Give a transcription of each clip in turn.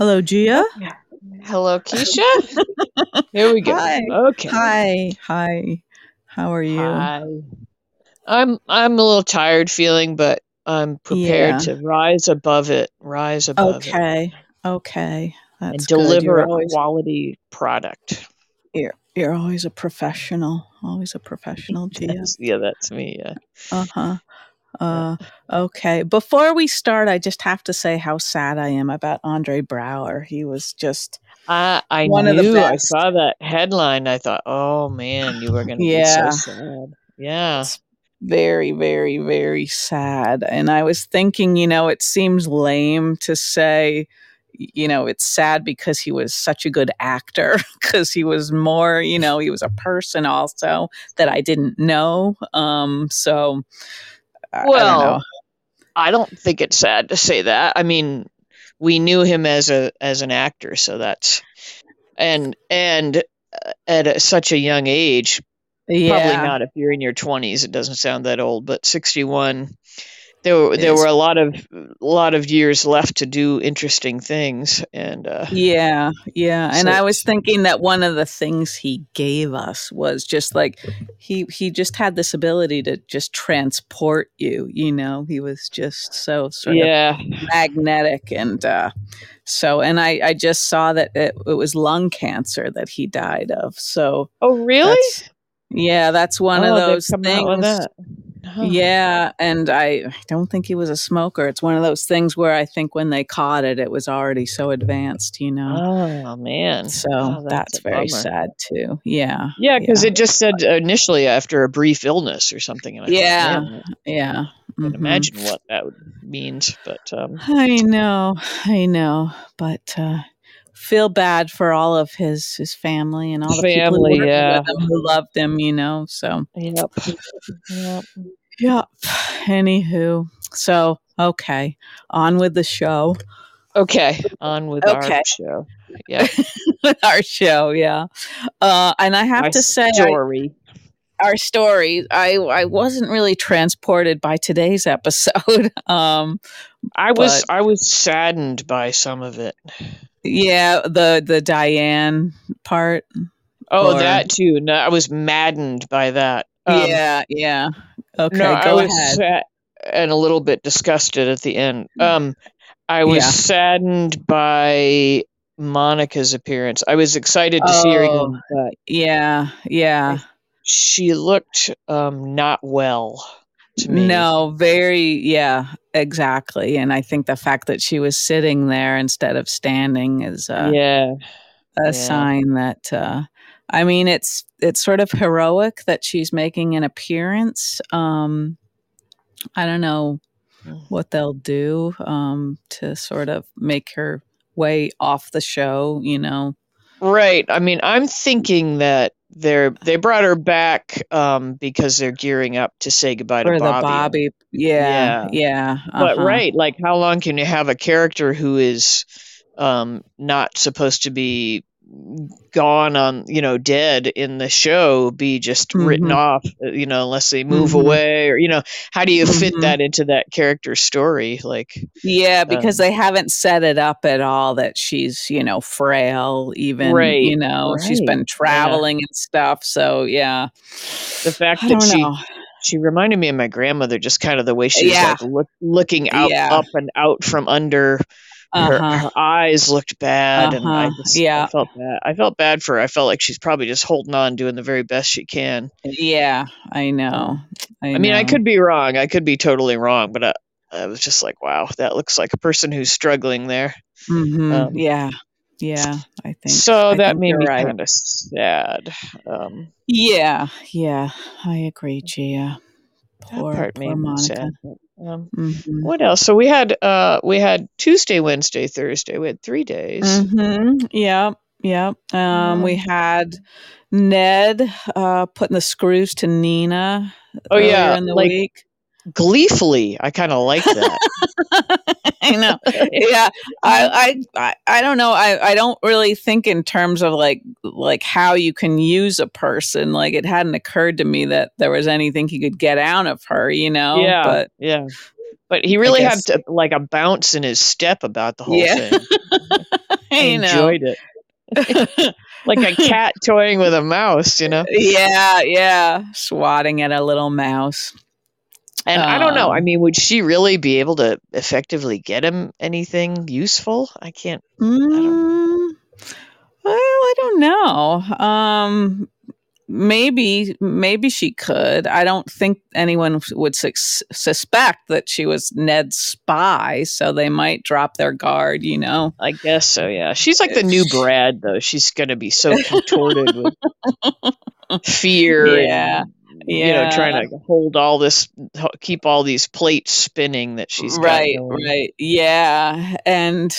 Hello, Gia. Hello, Keisha. Here we go. Hi. Okay. Hi. Hi. How are you? Hi. I'm I'm a little tired feeling, but I'm prepared Yeah. to rise above it. Rise above it Okay. Okay. and deliver You're a always quality product. you're, you're always a professional. Always a professional, Gia. Yeah, that's me. Yeah. Uh-huh. Uh okay. Before we start, I just have to say how sad I am about Andre Braugher. He was just I I one of the knew I saw that headline. I thought, oh man, you were gonna be so sad. Yeah. It's very, very, very sad. And I was thinking, you know, it seems lame to say, you know, it's sad because he was such a good actor, because he was more, you know, he was a person also that I didn't know. Um, so I, I don't. Well, I don't think it's sad to say that. I mean, we knew him as a as an actor, so that's and and uh, at a, such a young age, Yeah. probably not if you're in your 20s, it doesn't sound that old, but 61 there were there were a lot of a lot of years left to do interesting things and uh Yeah, yeah. And I was thinking that one of the things he gave us was just like he he just had this ability to just transport you, you know. He was just so sort of yeah magnetic and uh so and I I just saw that it, it was lung cancer that he died of. So oh really that's yeah, that's one of oh those out with things huh. yeah, and I I don't think he was a smoker. It's one of those things where I think when they caught it, it was already so advanced, you know. oh man So oh that's that's very bummer sad too. Yeah, Yeah, because yeah, it just said initially after a brief illness or something, and I yeah, man, yeah. I can hmm imagine what that would means. But um, I know, I know, but uh, feel bad for all of his his family and all the people who family, yeah, with him who loved him. You know, so yep, yep. Yeah. Anywho, so okay, on with the show. Okay, on with our show. Yeah, our show, yeah. Uh, and I have my to say, I, story. our story, I I wasn't really transported by today's episode. um, I was but I was saddened by some of it. yeah, the the Diane part, Oh, or that too. No, I was maddened by that. Um, yeah, yeah. No, Okay, I go was ahead. sad and a little bit disgusted at the end. Um, I was Yeah. saddened by Monica's appearance. I was excited to see her Oh, again, but yeah, yeah. she looked um not well to me. No, very, yeah, exactly. And I think the fact that she was sitting there instead of standing is uh, Yeah, a yeah. sign that uh, I mean it's it's sort of heroic that she's making an appearance. Um, I don't know what they'll do um, to sort of make her way off the show. You know, Right. I mean, I'm thinking that they're they brought her back um because they're gearing up to say goodbye to Bobby Bobby. Yeah, yeah. yeah. Uh But right, like how long can you have a character who is um not supposed to be gone on, you know, dead in the show be just written Mm-hmm. off, uh, you know, unless they move Mm-hmm. away or you know, how do you fit Mm-hmm. that into that character story like Yeah, because um they haven't set it up at all that she's, you know, frail, even, right, you know, she's been Yeah. traveling and stuff. So, yeah, The fact I that she know. she reminded me of my grandmother just kind of the way she was Yeah, like look, looking out yeah. up and out from under Uh-huh. her eyes looked bad and I Uh-huh. just I Yeah. felt bad. I felt bad for her. I felt like she's probably just holding on doing the very best she can. Yeah, I know. I I mean, I could be wrong. I could be totally wrong, but I, I was just like, wow, that looks like a person who's struggling there. Mhm. Um Yeah. Yeah, I think so I that think made me right. kind of sad. Um Yeah. Yeah, I agree, Gia. that Poor part poor Monica. Um Mhm. what else? So we had uh we had Tuesday, Wednesday, Thursday. We had 3 days. Mhm. Yeah, Yep. Um we had Ned uh putting the screws to Nina Oh yeah, in the like week. Gleefully. I kind of like that. I know. Yeah. I, I I I don't know. I I don't really think in terms of like like how you can use a person. Like it hadn't occurred to me that there was anything he could get out of her, you know, yeah, but yeah. But he I really had to, like a bounce in his step about the whole yeah. thing. you know. enjoyed it. like a cat toying with a mouse, you know? yeah, yeah, swatting at a little mouse. And I don't know. I Um, mean, would she really be able to effectively get him anything useful? I can't. Mm, well, I don't know. Um, maybe, maybe she could. I don't think anyone would sus- suspect that she was Ned's spy, so they might drop their guard. You know. I guess so. Yeah, she's like the new Brad, though. She's going to be so contorted with fear. Yeah, and, You know, trying to hold all this, keep all these plates spinning that she's right, right, yeah, and.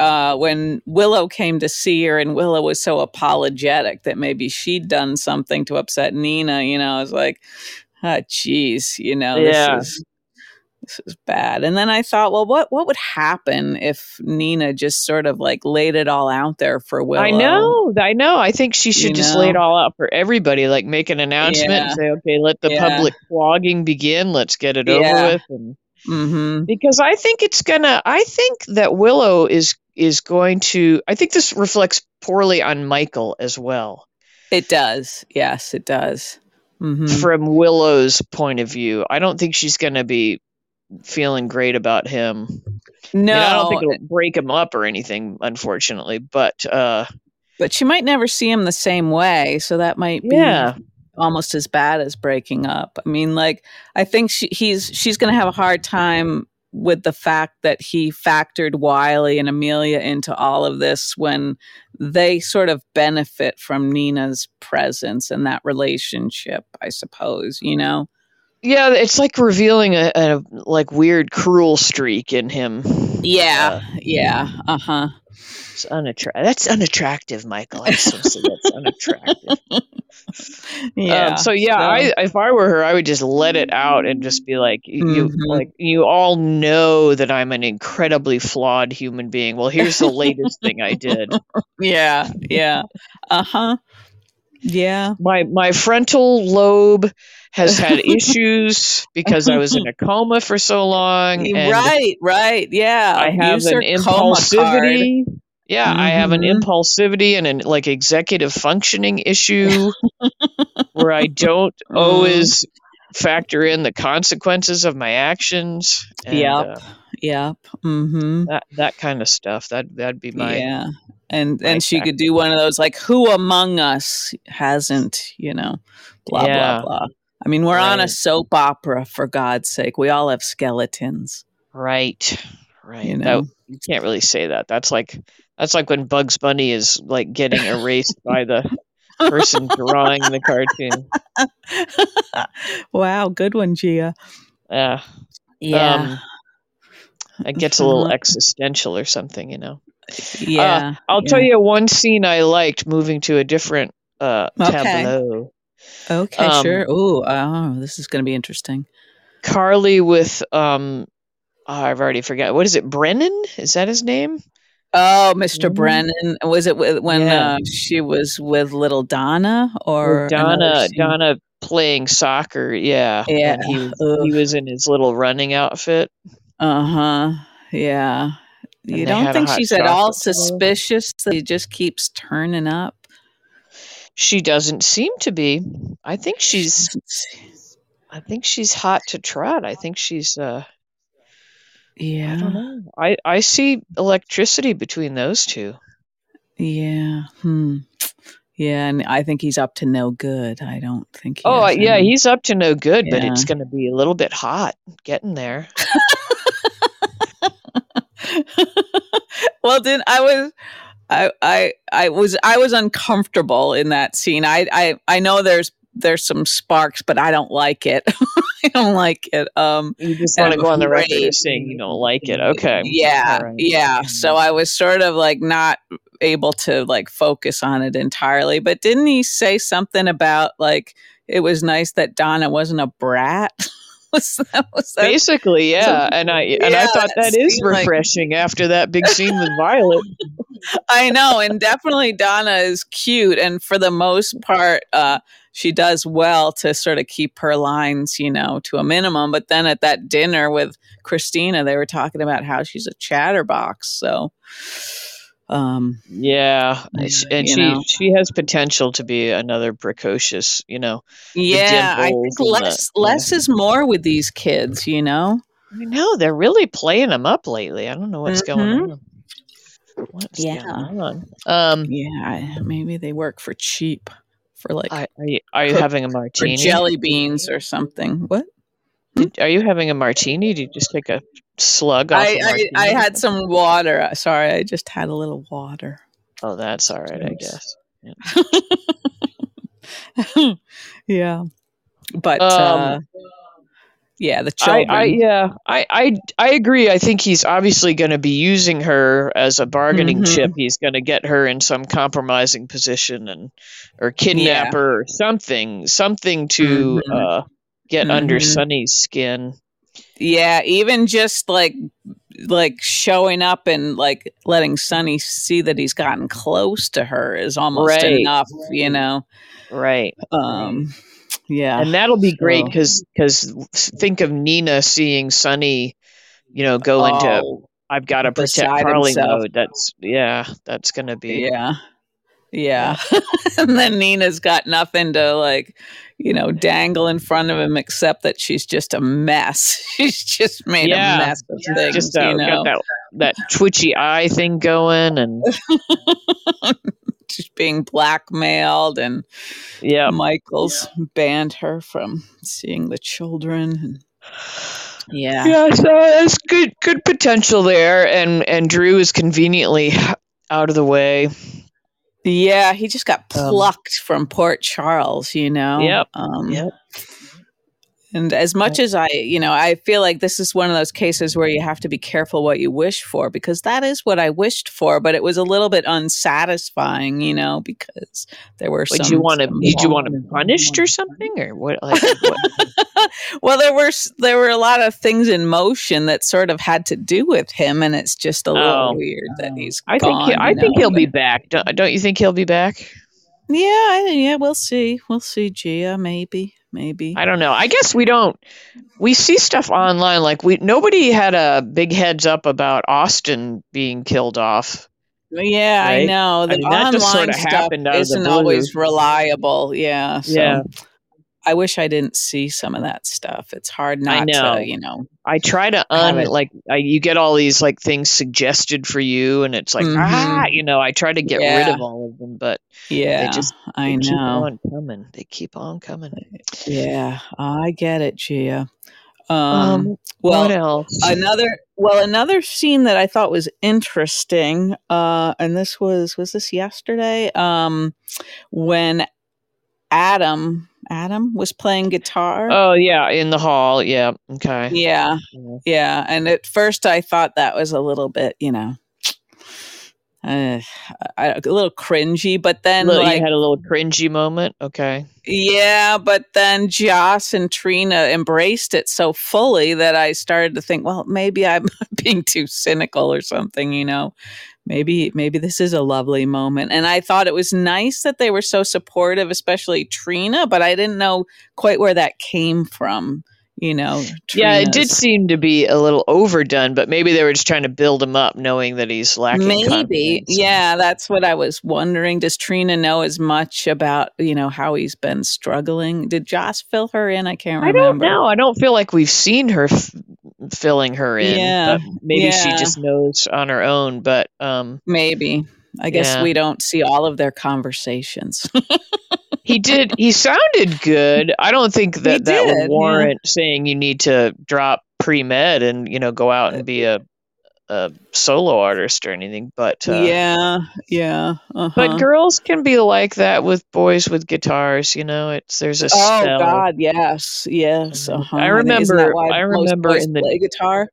Uh, when Willow came to see her, and Willow was so apologetic that maybe she'd done something to upset Nina, you know, I was like, ah, geez, you know, Yeah. this is this is bad. And then I thought, well, what what would happen if Nina just sort of like laid it all out there for Willow? I know, I know. I think she should You just lay it all out for everybody. Like make an announcement Yeah. and say, "Okay, let the Yeah. public flogging begin. Let's get it Yeah. over with." And Mm-hmm. because I think it's gonna. I think that Willow is is going to. I think this reflects poorly on Michael as well, It does. Yes, it does. Mm-hmm. from Willow's point of view. I don't think she's going to be feeling great about him. No, I, mean, I don't think it'll break him up or anything, unfortunately. But uh, but she might never see him the same way, so that might be yeah, almost as bad as breaking up. I mean, like I think she, he's she's going to have a hard time with the fact that he factored Wiley and Amelia into all of this when they sort of benefit from Nina's presence and that relationship, I suppose, you know. Yeah, it's like revealing a, a like weird cruel streak in him. Yeah, Uh, yeah, uh-huh. It's unattra- That's unattractive, Michael. I to say that's unattractive. Yeah. Um, so yeah, so- I if I were her, I would just let it out and just be like, you you- like you all know that I'm an incredibly flawed human being. Well, here's the latest thing I did. yeah, yeah. Uh-huh. Yeah. My my frontal lobe has had issues because I was in a coma for so long. And right, right. Yeah. I have Use an her coma card. impulsivity. Yeah, I have an Mhm. impulsivity and an like executive functioning issue where I don't Mm. always factor in the consequences of my actions. And, Yep. uh, Yep. Mm-hmm. that that kind of stuff. That that'd be my yeah. And my and she could do one of those like who among us hasn't, you know, blah Yeah. blah blah. I mean, we're on a soap opera for God's sake. We all have skeletons. right, right. You That- know. you can't really say that. That's like that's like when Bugs Bunny is like getting erased by the person drawing the cartoon. wow, good one, Gia. Yeah, Yeah. um, it gets a little existential or something, you know. yeah. I'll tell you one scene I liked moving to a different uh, Okay. tableau. Okay, um, sure. Oh, oh, this is going to be interesting. Carly with um, oh, I've already forgot. What is it? Brennan? Is that his name? Oh, mister Mhm. Brennan. Was it with, when Yeah. uh, she was with little Donna or Donna? Donna playing soccer. Yeah. Yeah. He was, he was in his little running outfit. Uh huh. Yeah. And You don't think she's at all suspicious that he just keeps turning up? She doesn't seem to be. I think she's. I think she's hot to trot. I think she's. uh yeah. I don't know. I I see electricity between those two. Yeah. Hmm. Yeah, and I think he's up to no good. I don't think. He Oh yeah, any- he's up to no good, but it's going to be a little bit hot getting there. well, then I was, I, I, I was, I was uncomfortable in that scene. I, I, I know there's there's some sparks, but I don't like it. I don't like it. Um, You just want to go on the record as saying you don't like it. Okay. yeah, right. yeah. So I was sort of like not able to like focus on it entirely. But didn't he say something about like it was nice that Donna wasn't a brat? was that was that? Basically, yeah, and I and I thought that is seemed like- refreshing after that big scene with Violet. I know, and definitely Donna is cute, and for the most part, uh, she does well to sort of keep her lines, you know, to a minimum. But then at that dinner with Christina, they were talking about how she's a chatterbox. So, Um, yeah, and she she, know. she has potential to be another precocious. You know, yeah, I think and the- less yeah. less is more with these kids, you know. I know they're really playing them up lately. I don't know what's Mhm. going on. What's Yeah. going on? Um, Yeah, maybe they work for cheap, for like are you, are you having a martini? jelly beans or something. What? Did- are you having a martini? Did you just take a slug off? I, I? I had some water. Uh, Sorry, I just had a little water. Oh, that's all right, I guess. yeah, but Um, uh, yeah, the I, children. I yeah, I, I I agree. I think he's obviously going to be using her as a bargaining Mhm. chip. He's going to get her in some compromising position and or kidnap her or something, something to Mhm. uh, get under Mhm. Sonny's skin. Yeah, even just like like showing up and like letting Sonny see that he's gotten close to her is almost Right. enough, you know. Right. Um yeah. and that'll be great So- because think of Nina seeing Sonny, you know, go into Oh, I've got to protect Carly himself. mode. That's yeah, that's gonna be yeah. Yeah. and then Nina's got nothing to like, you know, dangle in front of him except that she's just a mess. She's just made Yeah. a mess of things, just uh, you know. got that that twitchy eye thing going, and She's being blackmailed and yeah, Michael's banned her from seeing the children. And yeah. yeah. So there's good good potential there, and and Drew is conveniently out of the way. Yeah, he just got Um, plucked from Port Charles, you know. Yep, Um, yep. And as much as I, you know, I feel like this is one of those cases where you have to be careful what you wish for because that is what I wished for, but it was a little bit unsatisfying, you know, because there were some. you want to? Did you want to punished or something, or what? Like, what? well, there were there were a lot of things in motion that sort of had to do with him, and it's just a little Oh. weird that oh. he's. I think he, I think know, he'll be back. Don't, don't you think he'll be back? Yeah, I, yeah, we'll see. We'll see, Gia. Maybe, maybe. I don't know. I guess we don't. We see stuff online like we nobody had a big heads up about Austin being killed off. Yeah, I know. The mean, online stuff out of the isn't always reliable. Yeah. So Yeah. I wish I didn't see some of that stuff. It's hard I not to, you know. I try to un like I, you get all these like things suggested for you, and it's like Mhm. ah, you know. I try to get rid of all of them, but Yeah, they just- I they keep know. on coming. They keep on coming. Yeah, I get it, Gia. Um, Um, well, what else? another well another scene that i thought was interesting uh and this was was this yesterday um when adam adam was playing guitar oh yeah, in the hall. Yeah. Okay. yeah Yeah. yeah and at first i thought that was a little bit you know uh, a little cringy but then Little- like you had a little cringy moment. Okay. Yeah, but then Joss and Trina embraced it so fully that I started to think, well, maybe I'm being too cynical or something, you know. Maybe maybe this is a lovely moment. And I thought it was nice that they were so supportive, especially Trina, but I didn't know quite where that came from, you know. Yeah, it did seem to be a little overdone, but maybe they were just trying to build him up, knowing that he's lacking. Maybe. confidence. Yeah, that's what I was wondering. Does Trina know as much about, you know, how he's been struggling? Did Joss fill her in? I can't remember. I don't know. I don't feel like we've seen her f- filling her in. Yeah, maybe she just knows on her own. But um, Maybe. I guess Yeah. we don't see all of their conversations. he did. He sounded good. I don't think that that did, would warrant saying you need to drop pre med and you know go out and be a a solo artist or anything. But uh, yeah, yeah. Uh-huh. But girls can be like that with boys with guitars, you know. It's there's a oh spell. God, yes, yes. Mhm. Uh-huh. I remember- I remember in the- play guitar.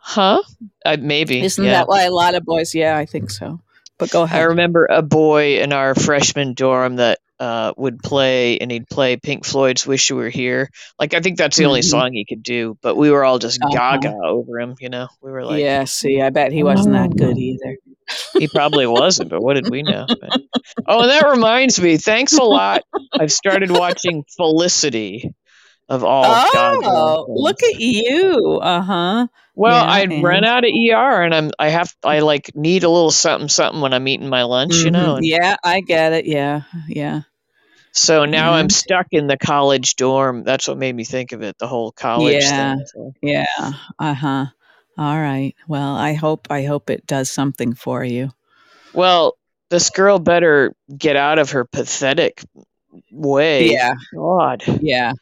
Huh? Uh, maybe. Isn't yeah. that why a lot of boys? Yeah, I think so. But go ahead. I remember a boy in our freshman dorm that uh, would play, and he'd play Pink Floyd's "Wish You Were Here." Like I think that's the only Mhm. song he could do, but we were all just Uh-huh. gaga over him. You know, we were like, yeah. See, I bet he wasn't that Oh. good either. he probably wasn't, but what did we know? But- oh, and that reminds me. Thanks a lot. I've started watching Felicity. Of all. Oh, look at you! Uh huh. Well, yeah, I and... run out of ER, and I'm I have I like need a little something something when I'm eating my lunch, mm-hmm. you know. And, yeah, I get it. Yeah, yeah. So now mm-hmm. I'm stuck in the college dorm. That's what made me think of it. The whole college yeah. thing. So. Yeah. Uh huh. All right. Well, I hope I hope it does something for you. Well, this girl better get out of her pathetic way. Yeah. God. Yeah.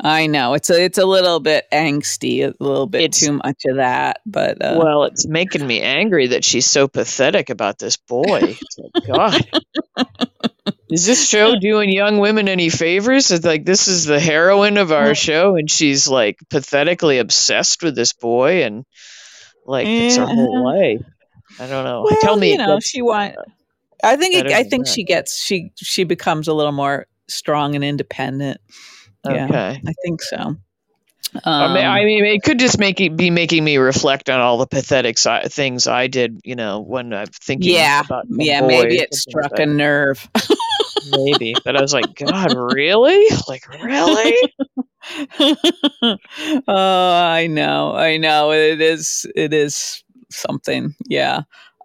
I know it's a it's a little bit angsty, a little bit it's, too much of that. But uh, well, it's making me angry that she's so pathetic about this boy. Like, God, is this show doing young women any favors? It's like this is the heroine of our show, and she's like pathetically obsessed with this boy, and like yeah. it's her whole life. I don't know. Well, Tell me, you know, she want. I think it, I think that. she gets she she becomes a little more strong and independent. Yeah, okay. I think so. Um, I, mean, I mean, it could just make it be making me reflect on all the pathetic si- things I did, you know, when I'm thinking. Yeah, yeah, maybe it struck like a nerve. maybe, but I was like, God, really? Like, really? oh, I know, I know. It is, it is something. Yeah.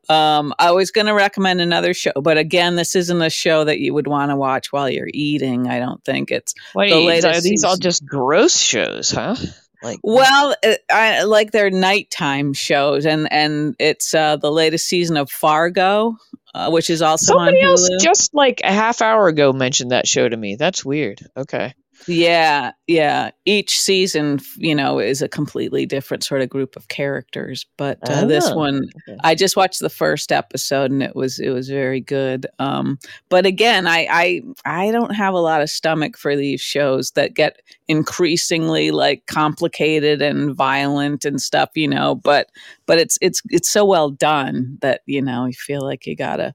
Um, I was going to recommend another show, but again, this isn't a show that you would want to watch while you're eating. I don't think it's Wait, the latest. Are these season. all just gross shows, huh? Like, well, uh, I like their nighttime shows, and and it's uh, the latest season of Fargo, uh, which is also somebody else just like a half hour ago mentioned that show to me. That's weird. Okay. Yeah, yeah. Each season, you know, is a completely different sort of group of characters. But uh, this one. I just watched the first episode, and it was it was very good. Um, but again, I, I I don't have a lot of stomach for these shows that get increasingly like complicated and violent and stuff, you know. But but it's it's it's so well done that you know you feel like you gotta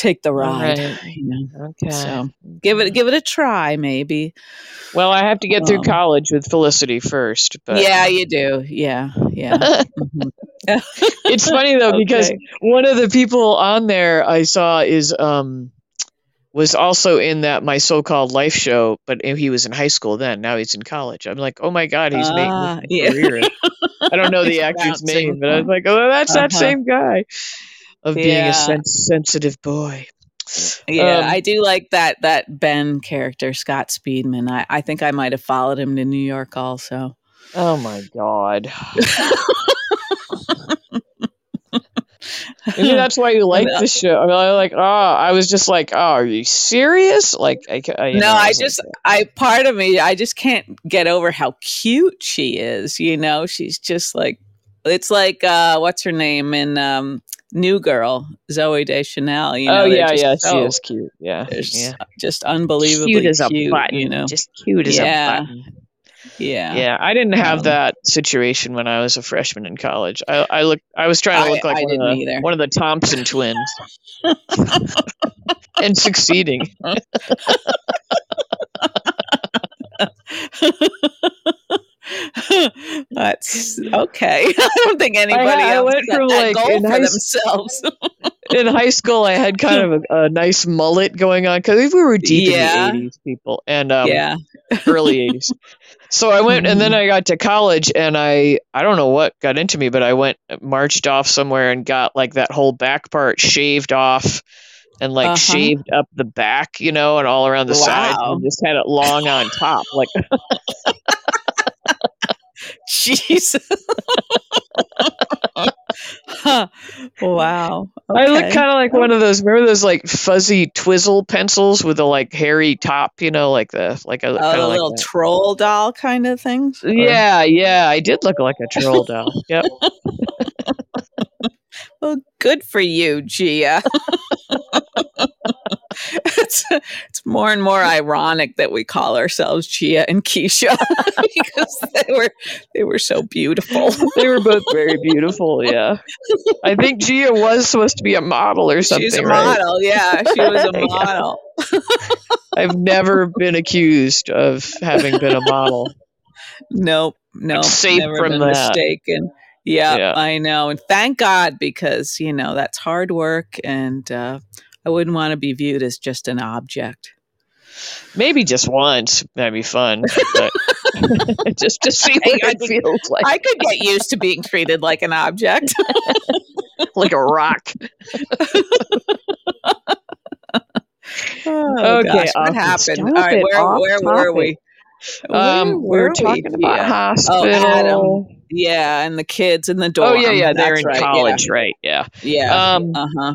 take the ride. Right. You know? Okay. So give it give it a try, maybe. Well, I have to get um, through college with Felicity first. But yeah, you do. Yeah, yeah. mm-hmm. it's funny though because one of the people on there I saw is um was also in that my so-called life show, but he was in high school then. Now he's in college. I'm like, oh my god, he's uh, making a yeah. career. I don't know the actor's name, but I was like, oh, that's uh-huh. that same guy of being yeah. a sens- sensitive boy. Yeah, um, I do like that that Ben character, Scott Speedman. I, I think I might have followed him to New York also. Oh my god. Maybe that's why you like the show. I mean, I like, oh, I was just like, oh, are you serious? Like, I, I no, know, I, I just, like, I part of me, I just can't get over how cute she is. You know, she's just like, it's like, uh, what's her name in um, new girl, Zooey Deschanel. You know, oh yeah, yeah, so, she is cute. Yeah, yeah, just unbelievably cute as a cute, button. You know, just cute as yeah. a button. Yeah, yeah. I didn't have um, that situation when I was a freshman in college. I, I look, I was trying to look I, like I one, of the, one of the Thompson twins, and succeeding. That's okay. I don't think anybody I, else I went from like in high, themselves. in high school, I had kind of a, a nice mullet going on because we were deep yeah. in the '80s, people, and um, yeah, early '80s. So I went, and then mm-hmm. I got to college, and I I don't know what got into me, but I went marched off somewhere and got like that whole back part shaved off and like uh-huh. shaved up the back, you know, and all around the wow. sides, and just had it long on top, like. Jeez. wow. Okay. I look kind of like one of those. Remember those like fuzzy twizzle pencils with a like hairy top? You know, like the like a, oh, a little like troll doll kind of things. Uh, yeah, yeah. I did look like a troll doll. Yep. well, good for you, Gia it's, it's more and more ironic that we call ourselves Gia and Keisha because they were they were so beautiful. they were both very beautiful. Yeah, I think Gia was supposed to be a model or something. She's a right? model. Yeah, she was a model. I've never been accused of having been a model. Nope, nope. safe never from been that. mistaken. Yeah, yeah, I know. And thank God because, you know, that's hard work and uh, I wouldn't want to be viewed as just an object. Maybe just once. That'd be fun. But just to see what I it could- feels like. I could get used to being treated like an object. like a rock. Oh, Okay, gosh, what happened? All right, where, where were we? Um, Where we're talking about Yeah. hospital. Oh, Adam. Yeah, and the kids in the dorm. Oh yeah, yeah, they're That's in right, college, right? Yeah. Yeah. yeah. Um, uh huh.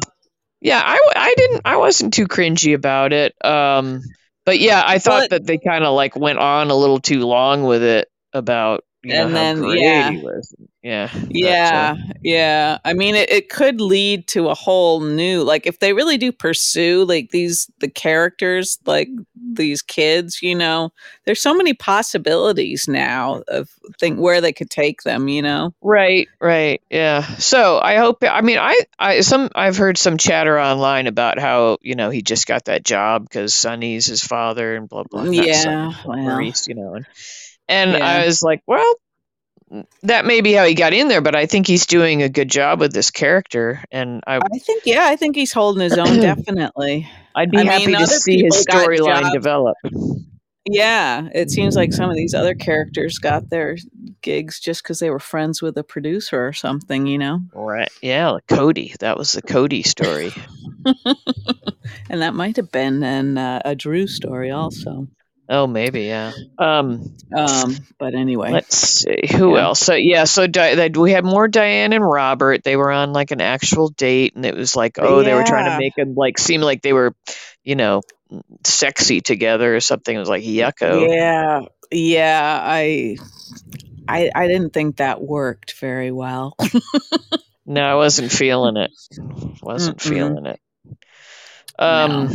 Yeah, I, I didn't, I wasn't too cringy about it. Um, but yeah, I thought But- that they kind of like went on a little too long with it about you know And how then, great yeah. he was. Yeah. but, Yeah, yeah. I mean, it, it could lead to a whole new, like, if they really do pursue, like, these, the characters, like, these kids, you know, there's so many possibilities now of think where they could take them, you know? Right, right, yeah. So I hope. I mean, I, I, some, I've heard some chatter online about how you know he just got that job because Sonny's his father and blah blah. not Sonny, Yeah, well, Maurice, you know, and and Yeah. I was like, well, that may be how he got in there, but I think he's doing a good job with this character, and I, I think, yeah, I think he's holding his own, definitely. I'd be I mean, happy to see his storyline develop. Yeah, it seems like some of these other characters got their gigs just because they were friends with a producer or something, you know? Right? Yeah, like Cody. That was the Cody story. and that might have been an, uh, a Drew story also. Oh, maybe. Yeah. Um. Um, but anyway, Let's see who Yeah. else. So yeah, so Di- we had more Diane and Robert. They were on like an actual date, and it was like, oh, they were trying to make them like seem like they were, you know, sexy together or something. It was like yucko. yeah, yeah, I, I, I didn't think that worked very well. No, I wasn't feeling it. Wasn't Mm-mm. feeling it. Um,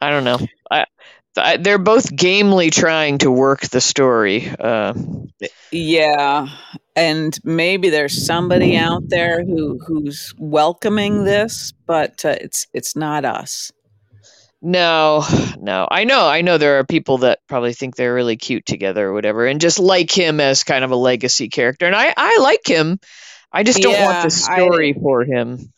I don't know. I, I they're both gamely trying to work the story. Uh, yeah, and maybe there's somebody out there who who's welcoming this, but uh, it's it's not us. No, no. I know, I know there are people that probably think they're really cute together or whatever and just like him as kind of a legacy character. And I, I like him. I just don't want Yeah, the I- story for him.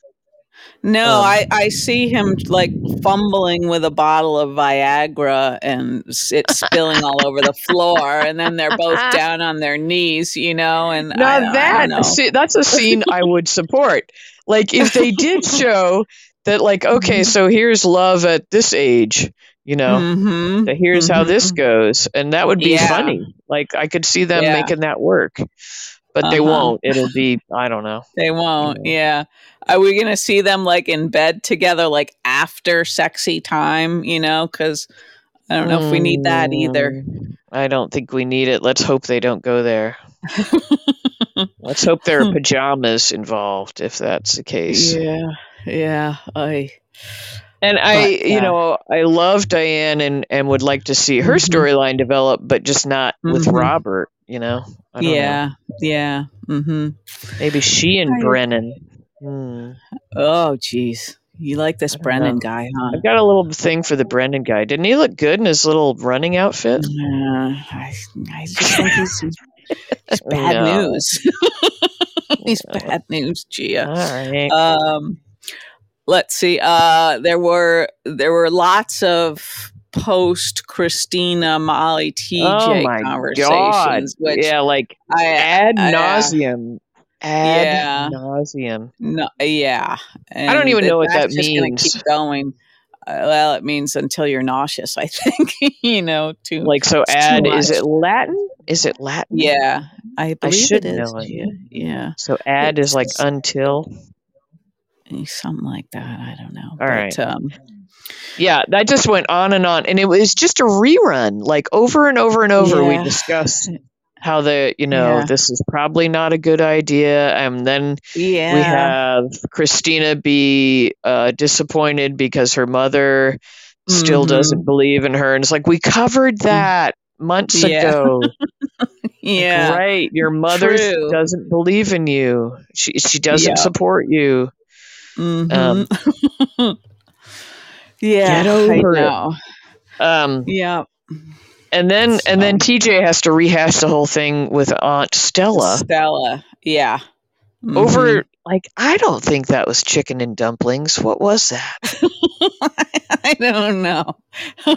No, Um, I, I see him like fumbling with a bottle of Viagra and it's spilling all over the floor, and then they're both down on their knees, you know. And Now I, I that don't know. see, that's a scene I would support. Like if they did show that like okay, so here's love at this age, you know. Mhm, that here's how this mhm. goes and that would be Yeah. funny like i could see them Yeah. making that work but they Uh-huh. won't it'll be i don't know They won't. Yeah. Are we gonna see them like in bed together, like after sexy time? You know, because I don't know if we need that either. Mm, i don't think we need it let's hope they don't go there let's hope there are pajamas involved if that's the case yeah. Yeah. I. and i But, you uh, know i love diane and and would like to see her Mhm. storyline develop but just not with Mhm. robert you know I don't know. Yeah. Yeah. Mm-hmm. maybe she and I- brennan Hmm. Oh, geez. You like this Brendan know. guy, huh? I've got a little thing for the Brendan guy. Didn't he look good in his little running outfit? Uh, I, I just think he's, he's, bad No. news. he's No. bad news, Gia. All right. Um, let's see. Uh, there were there were lots of post Christina Molly TJ oh my god! conversations, which Yeah, like I ad uh, nauseum. Ad yeah. nauseum. no, yeah. I don't even know what that means. Keep going. Uh, well, it means until you're nauseous. I think you know. Too Like so, It's ad is it Latin? Is it Latin? Yeah, I believe should it is. know it. Yeah, yeah, So ad is like until. eh, something like that. I don't know. All right. Um, Yeah, that just went on and on, and it was just a rerun. Like over and over and over, we discussed how the you know Yeah. this is probably not a good idea, and then yeah. we have Christina be uh, disappointed because her mother still Mhm. doesn't believe in her, and it's like we covered that months Yeah. ago. Like, yeah. right. Your mother True. doesn't believe in you. She she doesn't support you. Mhm. yeah. Get over I it. know. Um, Yeah. And then and then TJ has to rehash the whole thing with Aunt Stella Stella. Yeah. Mhm. over like I don't think that was chicken and dumplings. What was that? I don't know.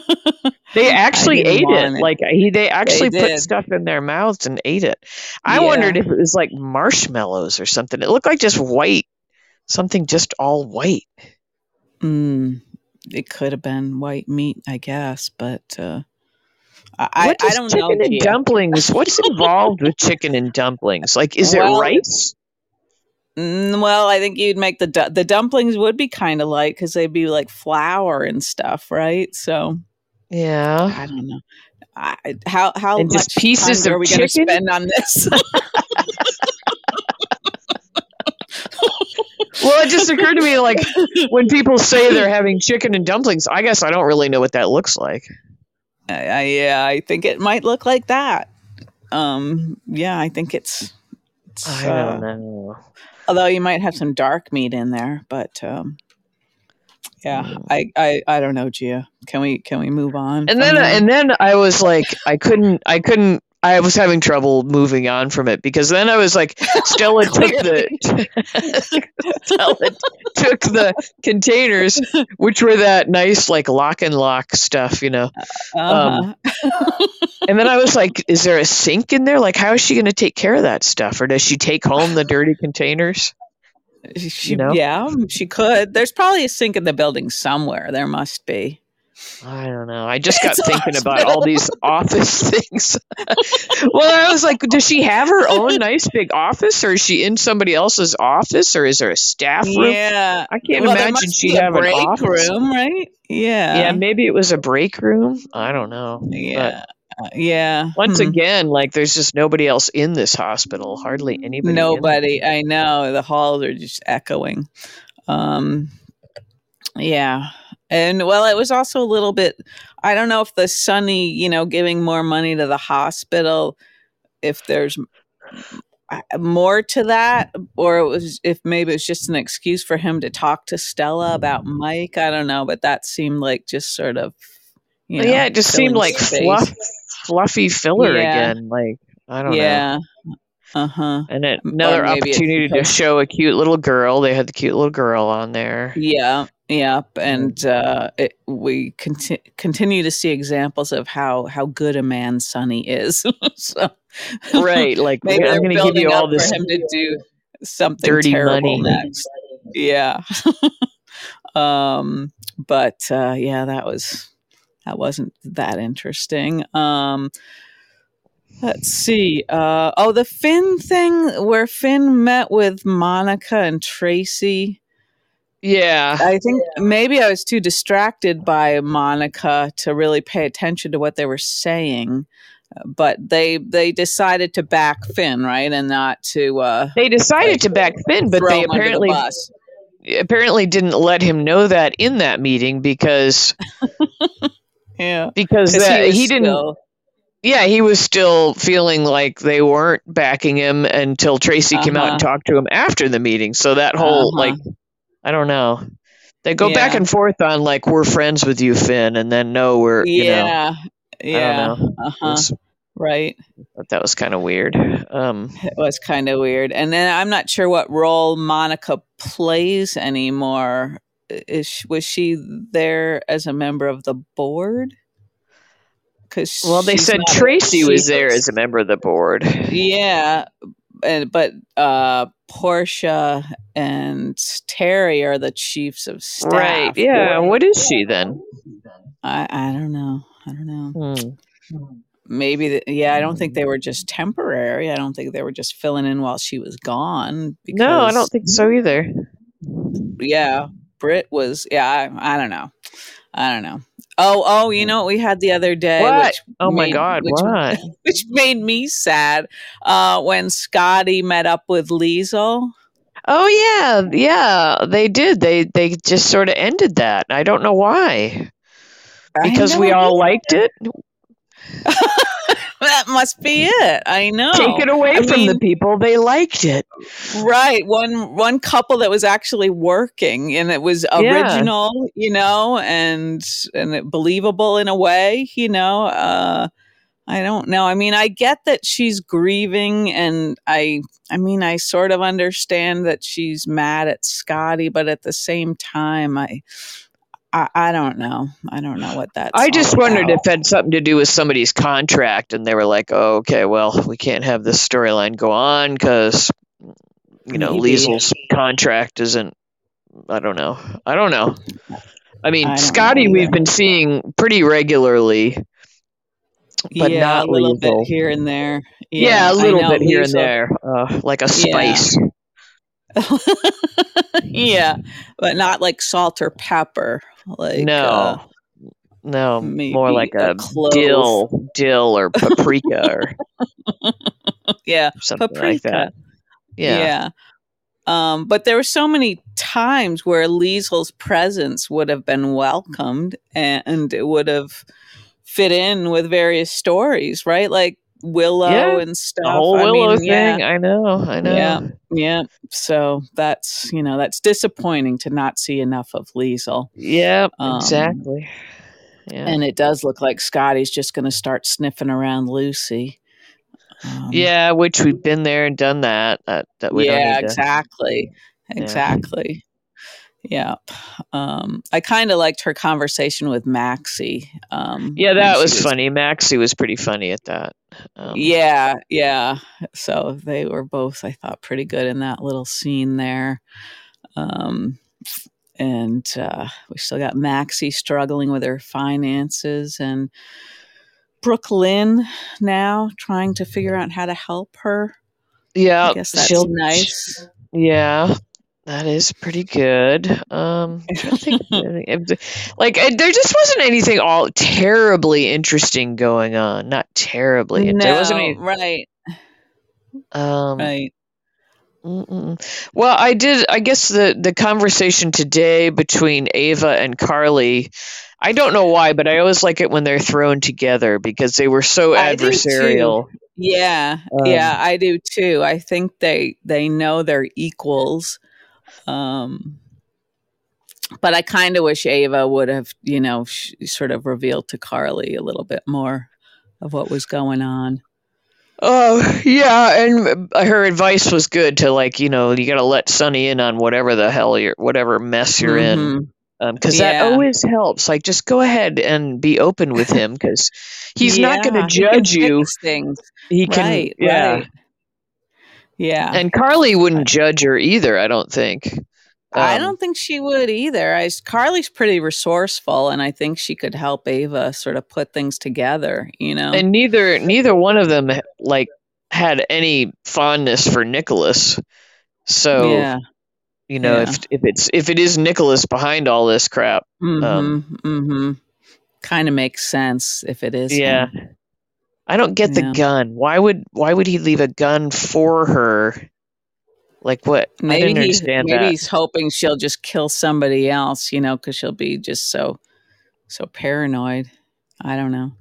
They actually ate it. it. Like he, they actually put stuff in their mouths and ate it. I Yeah. wondered if it was like marshmallows or something. It looked like just white, something just all white. Mm, it could have been white meat, I guess, but uh, I, What I don't know. chicken and Gia. dumplings? What's involved with chicken and dumplings? Like, is Well, it rice? Mm, well, I think you'd make the du- the dumplings would be kind of light because they'd be like flour and stuff, right? So Yeah. I don't know. I, how how And much pieces time are we going to spend on this? Well, it just occurred to me like when people say they're having chicken and dumplings, I guess I don't really know what that looks like. I, yeah, I think it might look like that. Um, yeah, I think it's. it's, I uh, don't know. although you might have some dark meat in there, but um, yeah, Mm. I, I I don't know, Gia. Can we can we move on? And then that? and then I was like, I couldn't, I couldn't. I was having trouble moving on from it because then I was like, Stella took the Stella took the containers, which were that nice like lock and lock stuff, you know. uh-huh. And then I was like, is there a sink in there? Like, how is she going to take care of that stuff, or does she take home the dirty containers? she, know? yeah, she could. There's probably a sink in the building somewhere. There must be. I don't know. I just got It's thinking about all these office things. well, I was like, does she have her own nice big office, or is she in somebody else's office, or is there a staff room? Yeah, I can't well, imagine she have a have an break office. room, right? Yeah, Yeah, maybe it was a break room. I don't know. yeah, Uh, yeah. Once Hmm. again, like there's just nobody else in this hospital. Hardly anybody. Nobody. I know the halls are just echoing. Um, yeah, and well, it was also a little bit. I don't know if the Sonny, you know, giving more money to the hospital, if there's more to that, or it was if maybe it's just an excuse for him to talk to Stella about Mike. I don't know, but that seemed like just sort of. You know, yeah, it just seemed like space. fluff, fluffy filler Yeah. again. Like I don't know. Yeah. Uh huh. And it, another opportunity to show a cute little girl. They had the cute little girl on there. Yeah, yep, and uh, it, we conti- continue to see examples of how how good a man Sonny is. so Right, like maybe I'm going to give you all this for him to do something dirty terrible money. next. Yeah, um, but uh, yeah, that was that wasn't that interesting. Um, let's see. Uh, oh, the Finn thing where Finn met with Monica and Tracy. Yeah, I think maybe I was too distracted by Monica to really pay attention to what they were saying. But they they decided to back Finn, right, and not to uh, they decided to back Finn, but they him under the apparently apparently didn't let him know that in that meeting because Yeah, Because that, was he, didn't. still- Yeah, he was still feeling like they weren't backing him until Tracy came out Uh-huh. and talked to him after the meeting. So that whole Uh-huh. like I don't know. They go back and forth on like we're friends with you, Finn, and then no, we're you know. yeah, yeah, know. uh-huh. was- right. that was kind of weird. Um, It was kind of weird, and then I'm not sure what role Monica plays anymore. Is was she there as a member of the board? Because well, they said Tracy was there as a member of the board. Yeah, and but uh Portia and Terry are the chiefs of staff. Right. Yeah. What is she then? I I don't know. I don't know. Hmm. Maybe the, yeah, I don't think they were just temporary. I don't think they were just filling in while she was gone. No, I don't think so either. yeah, Britt was. Yeah, I, I don't know. I don't know. Oh, oh, you know what we had the other day? What? Which Oh my God! which, What? Which made me sad uh, when Scotty met up with Liesl. Oh yeah, yeah. They did. They they just sort of ended that. I don't know why. Because we all liked it. that must be it. I know. Take it away I from the people. They liked it. Right. One one couple that was actually working and it was Yeah. original, you know, and and it believable in a way, you know. Uh I don't know. I mean, I get that she's grieving and I I mean, I sort of understand that she's mad at Scotty, but at the same time I I, I don't know. I don't know what that's. I just wondered about. if it had something to do with somebody's contract, and they were like, "Oh, okay, well, we can't have this storyline go on because you know Maybe. Liesl's contract isn't." I don't know. I don't know. I mean, I Scotty, we've been seeing pretty regularly, but yeah, not a little bit here and there. Yeah, a little know, bit here and there, uh, like a Yeah. spice. yeah, but not like salt or pepper. Like no, uh, no, more like a a dill, dill or paprika or yeah, something paprika. like that. Yeah. Um, but there were so many times where Liesl's presence would have been welcomed and it would have fit in with various stories, right? Like Willow Yeah, and stuff. the whole I Willow mean, yeah. thing. I know. I know. Yeah. Yeah. So that's, you know, that's disappointing to not see enough of Liesl. Yep, Um, exactly. Yeah. And it does look like Scotty's just going to start sniffing around Lucy. Um, yeah, which we've been there and done that. That, that we don't yeah, need to- exactly. Yeah. Exactly. Yeah. Um, I kind of liked her conversation with Maxie. Um, Yeah, that she was, funny. Maxie was pretty funny at that. Um, Yeah, yeah. So they were both, I thought, pretty good in that little scene there. Um, and uh, we still got Maxie struggling with her finances and Brook Lynn now trying to figure out how to help her. yeah. I guess that's she'll- nice. Yeah, that is pretty good. Um, I'm trying to think of anything. like uh, there just wasn't anything all terribly interesting going on. Not terribly. No, there wasn't any. right, Um, right. Mm-mm. Well, I did. I guess the the conversation today between Ava and Carly. I don't know why, but I always like it when they're thrown together because they were so adversarial. Yeah, Um, yeah, I do too. I think they they know they're equals. Um but I kind of wish Ava would have, you know, sh- sort of revealed to Carly a little bit more of what was going on. Oh yeah, and her advice was good to like you know you got to let Sonny in on whatever the hell you're whatever mess you're in Mhm. because Yeah. that always helps. Like just go ahead and be open with him because he's not going Yeah, to judge you. things. He can right, yeah. right. Yeah. And Carly wouldn't judge her either. I don't think. I Um, don't think she would either. I, Carly's pretty resourceful, and I think she could help Ava sort of put things together. You know, and neither neither one of them like had any fondness for Nicholas. So yeah, you know yeah. if if it's if it is Nicholas behind all this crap, mm-hmm, um, mm-hmm. kind of makes sense if it is. yeah. him. I don't get Yeah. the gun. Why would why would he leave a gun for her? Like what? I maybe didn't he, understand maybe that. he's hoping she'll just kill somebody else. You know, because she'll be just so so paranoid. I don't know.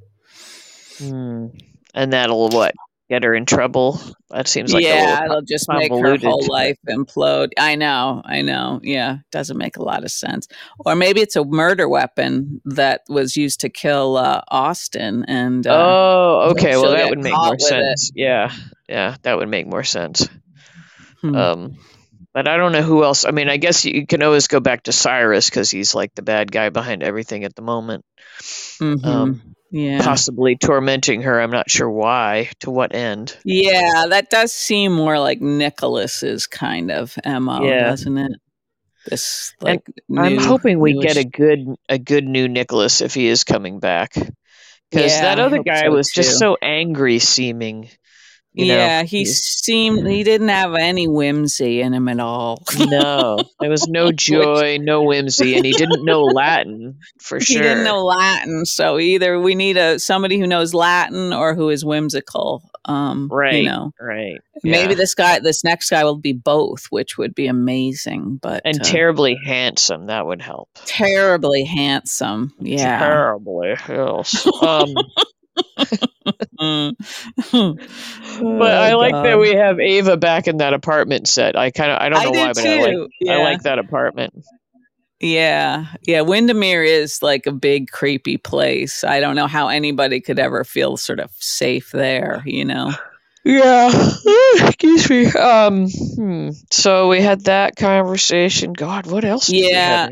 Hmm. And that'll what get her in trouble? That seems like yeah, it'll just make her whole life implode. I know, I know. Yeah, doesn't make a lot of sense. Or maybe it's a murder weapon that was used to kill uh, Austin. And uh, oh, okay. Well, that would make more with it. sense. Yeah, yeah, that would make more sense. hmm. Um, but I don't know who else. I mean, I guess you can always go back to Cyrus because he's like the bad guy behind everything at the moment. Mhm. Um, yeah, Possibly tormenting her. I'm not sure why. To what end? yeah, that does seem more like Nicholas's kind of mo, Yeah. doesn't it? This like I'm hoping we get a good a good new Nicholas if he is coming back. Because Yeah, that other guy so, was just so angry seeming. You yeah, know, he seemed he didn't have any whimsy in him at all. no, there was no joy, no whimsy, and he didn't know Latin for sure. he didn't know Latin, so either we need a somebody who knows Latin or who is whimsical. Um, right, You know, right. maybe yeah. this guy, this next guy, will be both, which would be amazing. But and uh, terribly handsome. That would help. terribly handsome. Yeah. Terribly, yes. Um, But I Oh, like that we have Ava back in that apartment set. I kind of I don't know do why, but I like too. I like that apartment. Yeah, yeah. Wyndemere is like a big creepy place. I don't know how anybody could ever feel sort of safe there. You know. Yeah. Excuse me. Um. hmm. So we had that conversation. God, what else? did we Yeah. have?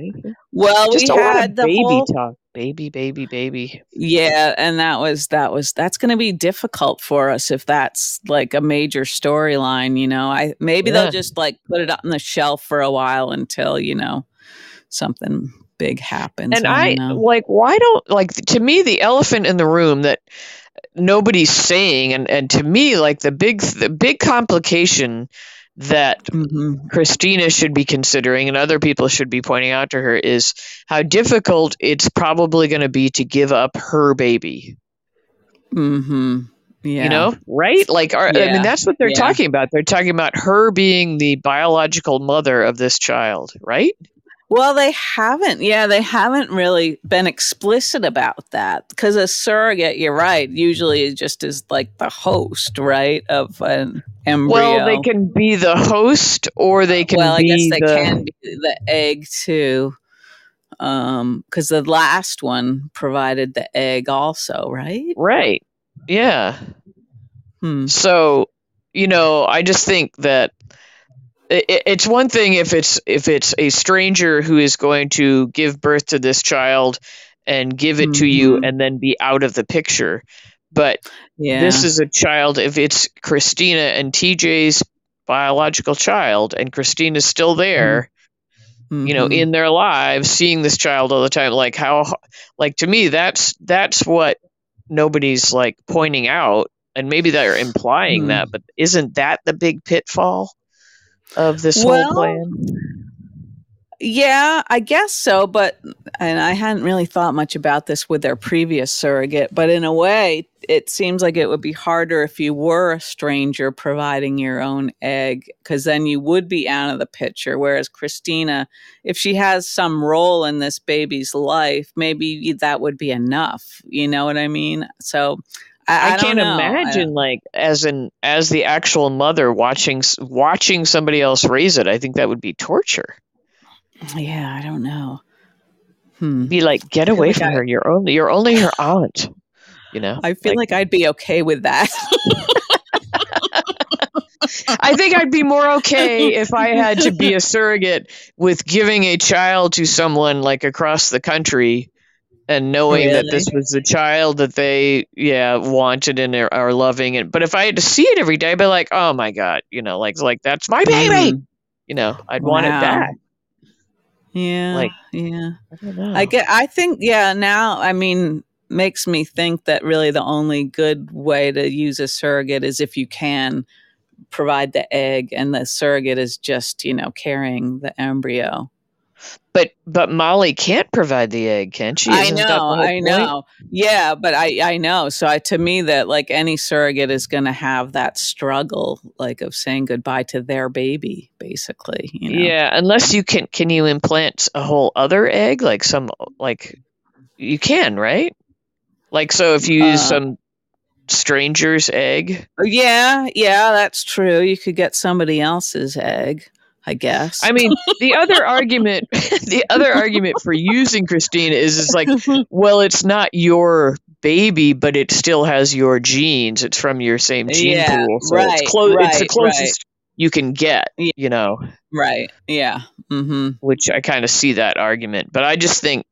Well, Just we had the baby whole talk. Baby, baby, baby. Yeah, and that was that was that's going to be difficult for us if that's like a major storyline, you know. I maybe Yeah. they'll just like put it on the shelf for a while until, you know, something big happens. And I I like why don't like to me the elephant in the room that nobody's saying and and to me like the big the big complication that Mhm. Kristina should be considering and other people should be pointing out to her is how difficult it's probably going to be to give up her baby. Mhm. Yeah. You know, right? Like, are, I mean, that's what they're Yeah. talking about. They're talking about her being the biological mother of this child, right? Well, they haven't. Yeah, they haven't really been explicit about that because a surrogate, you're right, usually just is like the host, right, of an embryo. Well, they can be the host, or they can well, I be guess they the. can be the egg too. Um, because the last one provided the egg also, right? Right. Yeah. Hmm. So, you know, I just think that it's one thing if it's if it's a stranger who is going to give birth to this child and give it to you Mhm. and then be out of the picture. But Yeah. this is a child if it's Kristina and TJ's biological child and Kristina's still there, you know, Mhm. in their lives seeing this child all the time like how like to me that's that's what nobody's like pointing out and maybe they're implying Hmm. that but isn't that the big pitfall of this Well, whole plan Yeah, I guess so, but and I hadn't really thought much about this with their previous surrogate, but in a way, it seems like it would be harder if you were a stranger providing your own egg cuz then you would be out of the picture whereas Kristina, if she has some role in this baby's life, maybe that would be enough, you know what I mean? So I, I, I can't know. I- imagine like as an as the actual mother watching watching somebody else raise it i think that would be torture yeah, I don't know. Hmm. be like get feel away like from I- her you're only you're only her aunt you know I feel like I'd be okay with that. I think I'd be more okay if I had to be a surrogate with giving a child to someone like across the country and knowing that this was the child that they yeah wanted and are, are loving it. But if I had to see it every day, I'd be like, oh my god, you know, like like that's my baby. Mm. You know, I'd want it back. Yeah. Like- yeah. I. I get I think yeah, now I mean makes me think that really the only good way to use a surrogate is if you can provide the egg and the surrogate is just, you know, carrying the embryo. But but Molly can't provide the egg, can she? I Isn't the know, I know. Yeah, but I I know. So I, to me that like any surrogate is going to have that struggle like of saying goodbye to their baby basically, you know. Yeah, unless you can can you implant a whole other egg like some like you can, right? Like so if you use Uh, some stranger's egg. Yeah, yeah, that's true. You could get somebody else's egg, I guess. I mean, the other argument the other argument for using Kristina is is like, well, it's not your baby, but it still has your genes. It's from your same gene Yeah, pool. So right, it's close it's the right, right. closest you can get, Yeah. you know, right. Yeah. Mhm. which I kind of see that argument. But I just think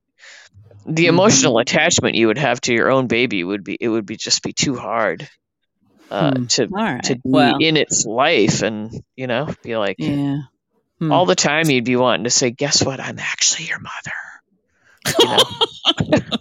the Mhm. emotional attachment you would have to your own baby would be it would be just be too hard uh, Hmm. to right. to be well, in its life and you know be like yeah. Hmm. all the time you'd be wanting to say guess what? I'm actually your mother. You know?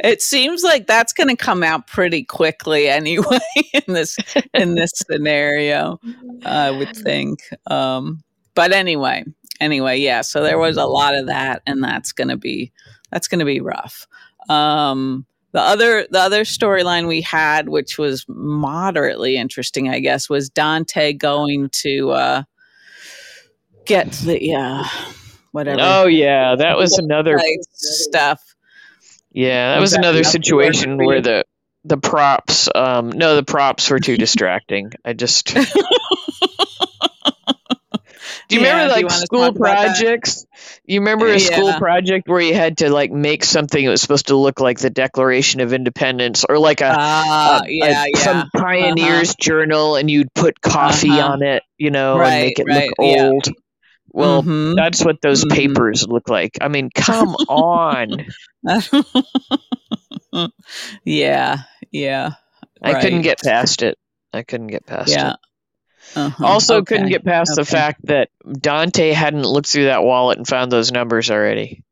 It seems like that's going to come out pretty quickly anyway in this in this scenario i would think. Um but anyway anyway yeah so there was a lot of that and that's going to be that's going to be rough. Um the other the other storyline we had which was moderately interesting i guess was dante going to uh get the uh whatever oh yeah that was another stuff yeah that Was another situation where the the props um no the props were too distracting i just do you Yeah, remember do you like school talk about that? projects you remember a school project where you had to like make something that was supposed to look like the declaration of independence or like a Ah, a- a- yeah, yeah. some pioneer's journal and you'd put coffee Uh-huh. on it, you know, and make it right, look yeah. old. Well, Mhm. that's what those Mhm. papers look like. I mean, come on. yeah, yeah. I couldn't get past it. I couldn't get past Yeah. it. Uh-huh. Also, couldn't get past the fact that Dante hadn't looked through that wallet and found those numbers already.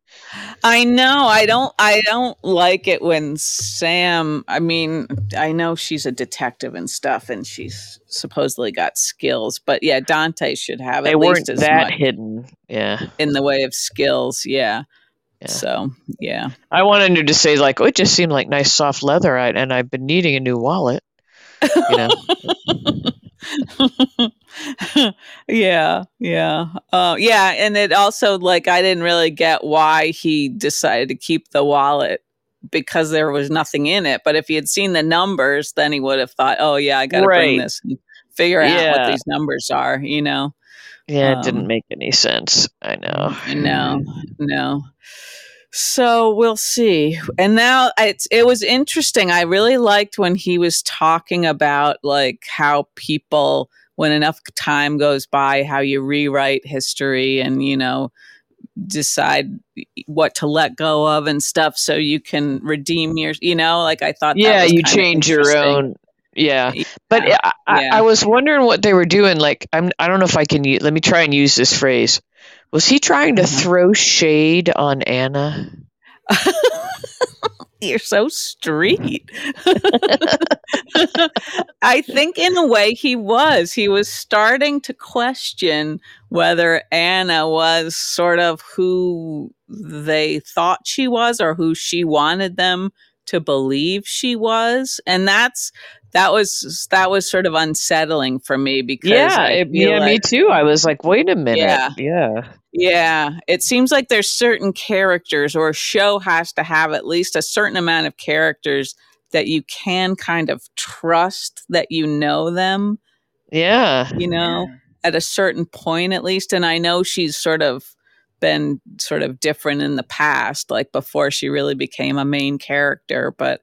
I know. I don't. I don't like it when Sam. I mean, I know she's a detective and stuff, and she's supposedly got skills. But yeah, Dante should have They at weren't least as that hidden. Yeah. in the way of skills. Yeah. Yeah. So yeah. I wanted her to say like, "Oh, it just seemed like nice soft leather, and I've been needing a new wallet." You know, yeah, yeah, uh, yeah, and it also like I didn't really get why he decided to keep the wallet because there was nothing in it. But if he had seen the numbers, then he would have thought, "Oh yeah, I got to bring this and figure out what these numbers are." You know? yeah, it Um, didn't make any sense. I know. No, no. So we'll see. And now it's it was interesting. I really liked when he was talking about like how people when enough time goes by how you rewrite history and you know decide what to let go of and stuff so you can redeem your you know like I thought that Yeah, you change your own. Yeah, Yeah. but I, I, Yeah. I was wondering what they were doing. Like, I'm. I don't know if I can. Let me try and use this phrase. Was he trying to Uh-huh. throw shade on Anna? You're so mm-hmm. street. I think, in a way, he was. He was starting to question whether Anna was sort of who they thought she was or who she wanted them to believe she was. And that's. That was that was sort of unsettling for me because Yeah, it, feel yeah, me too. I was like, wait a minute. Yeah. yeah. Yeah, it seems like there's certain characters, or a show has to have at least a certain amount of characters that you can kind of trust that you know them, Yeah. you know, at a certain point at least. And I know she's sort of been sort of different in the past, like before she really became a main character, but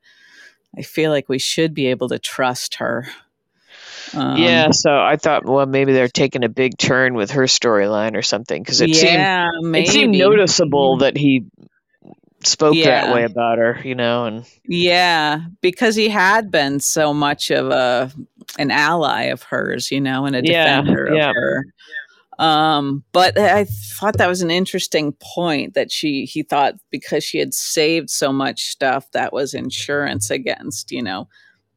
I feel like we should be able to trust her. Um, yeah, so I thought, well, maybe they're taking a big turn with her storyline or something because it seemed maybe. it seemed noticeable that he spoke Yeah. that way about her, you know, and Yeah, because he had been so much of a an ally of hers, you know, and a defender yeah. of her. Um, but I thought that was an interesting point that she he thought because she had saved so much stuff that was insurance against, you know,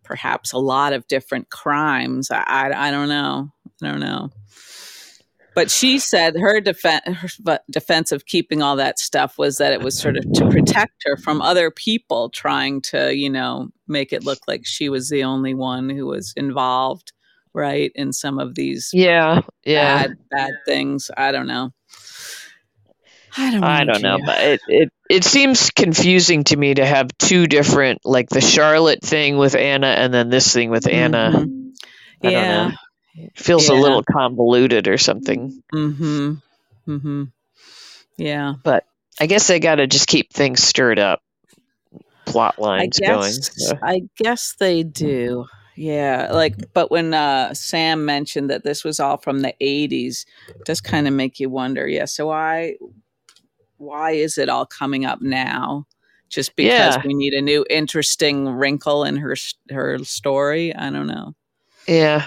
perhaps a lot of different crimes. I I, I don't know. I don't know. But she said her, defen- her defense of keeping all that stuff was that it was sort of to protect her from other people trying to, you know, make it look like she was the only one who was involved, right, in some of these yeah, yeah. bad, bad things. I don't know. I don't know. I don't know, but it, it it seems confusing to me to have two different, like the Charlotte thing with Anna and then this thing with Anna. Mhm. I don't Yeah. know. It feels a little convoluted or something. Mm-hmm. Mm-hmm. Yeah. But I guess they got to just keep things stirred up, plot I lines going. so. I guess they do. Yeah, like but when uh Sam mentioned that this was all from the 80s, it does kind of make you wonder. Yeah, so why why is it all coming up now? Just because Yeah. we need a new interesting wrinkle in her her story? I don't know. Yeah.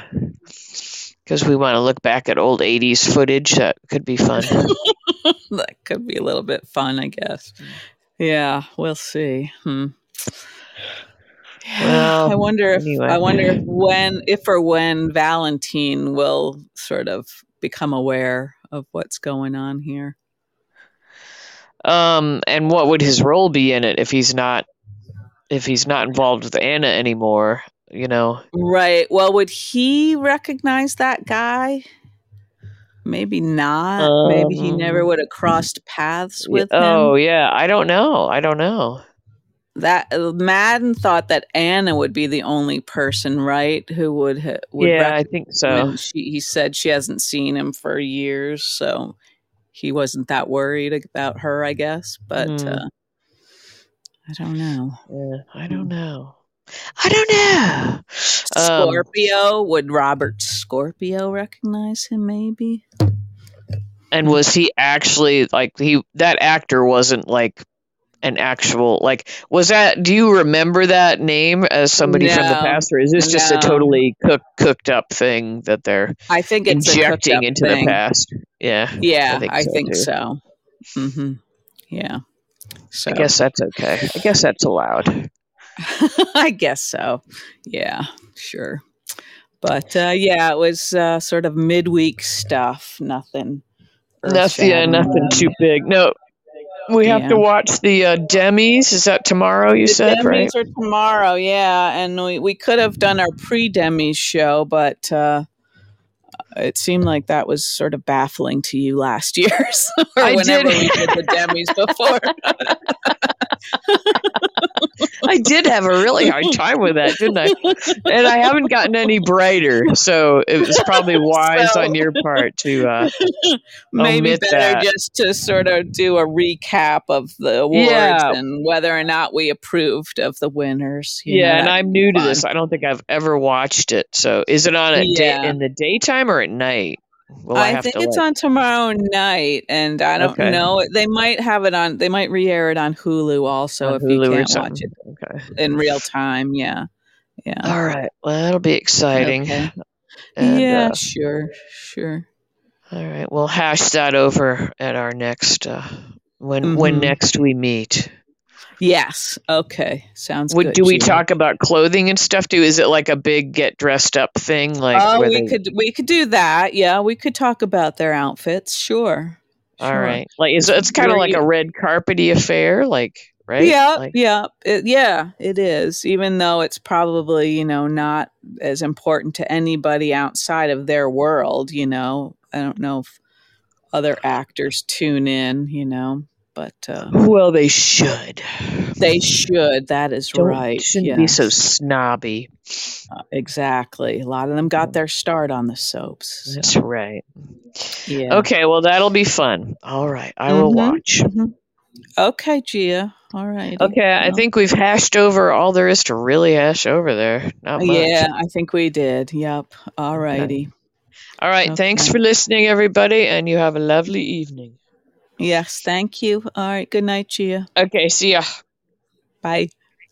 Because we want to look back at old 80s footage. That could be fun. that could be a little bit fun, I guess. Yeah, we'll see. Hmm. Well, I wonder if anyway. I wonder if when if or when Valentine will sort of become aware of what's going on here. um, and what would his role be in it if he's not if he's not involved with Anna anymore? You know, Right. Well, would he recognize that guy? Maybe not. Maybe he never Um, would have crossed paths with him. oh yeah, I don't know. I don't know. That uh, Madden thought that Anna would be the only person, right, who would ha- would yeah, I think so. she he said she hasn't seen him for years, so he wasn't that worried about her, I guess. But Hmm. uh, I don't know. Yeah, I don't know. I don't know. Um, Scorpio would Robert Scorpio recognize him? Maybe. And was he actually like he that actor wasn't like an actual like was that do you remember that name as somebody from the past or is this just a totally cook, cooked up thing that they're I think it's a cooked injecting into thing. the past? Yeah. Yeah, I think, so, so. hmm Yeah. So I guess that's okay. I guess that's allowed. I guess so. Yeah, sure. But uh, yeah, it was uh, sort of midweek stuff. Nothing. Nothing yeah, nothing too big. No. We have Yeah. to watch the uh, Demis. Is that tomorrow you The said, right? Demis are tomorrow, yeah, and we, we could have done our pre-Demis show, but uh, it seemed like that was sort of baffling to you last year, so- or I whenever did. we did the Demis before. I did have a really hard time with that, didn't I? And I haven't gotten any brighter, so it was probably wise So- on your part to. Uh, Maybe better that. just to sort of do a recap of the awards Yeah. and whether or not we approved of the winners. you know, yeah, and I'm new to fun. this. I don't think I've ever watched it. So, is it on at Yeah. day in the daytime or at night? I, I, think it's on tomorrow night, and I don't Okay. know. They might have it on. They might re-air it on Hulu also on if Hulu you can't watch it Okay. in real time. Yeah, yeah, All right. Well, that'll be exciting. Okay. And, yeah. uh, sure, sure. all right. We'll hash that over at our next uh, when when Mhm. next we meet. Yes. Okay. Sounds Would good. do we Gina. talk about clothing and stuff too? Is it like a big get dressed up thing? Like oh, we they- could we could do that. Yeah, we could talk about their outfits. Sure. All Sure. right. Like is it's kind of like you- a red carpety affair, like right? Yeah, Like, yeah, it, yeah. It is, even though it's probably you know not as important to anybody outside of their world. You know, I don't know if other actors tune in. You know, but uh, well, they should. they should. That is Don't, right. Shouldn't be so snobby. Uh, exactly. A lot of them got their start on the soaps. so, That's right. yeah. Okay. Well, that'll be fun. All right. I will Mhm. watch. Mhm. Okay, Gia. All right. Okay. I think we've hashed over all there is to really hash over there. Not much. Yeah, I think we did. Yep. All righty. All right. Thanks for listening, everybody, and you have a lovely evening. Yes. Thank you. All right. Good night, Gia. Okay. See ya. Bye.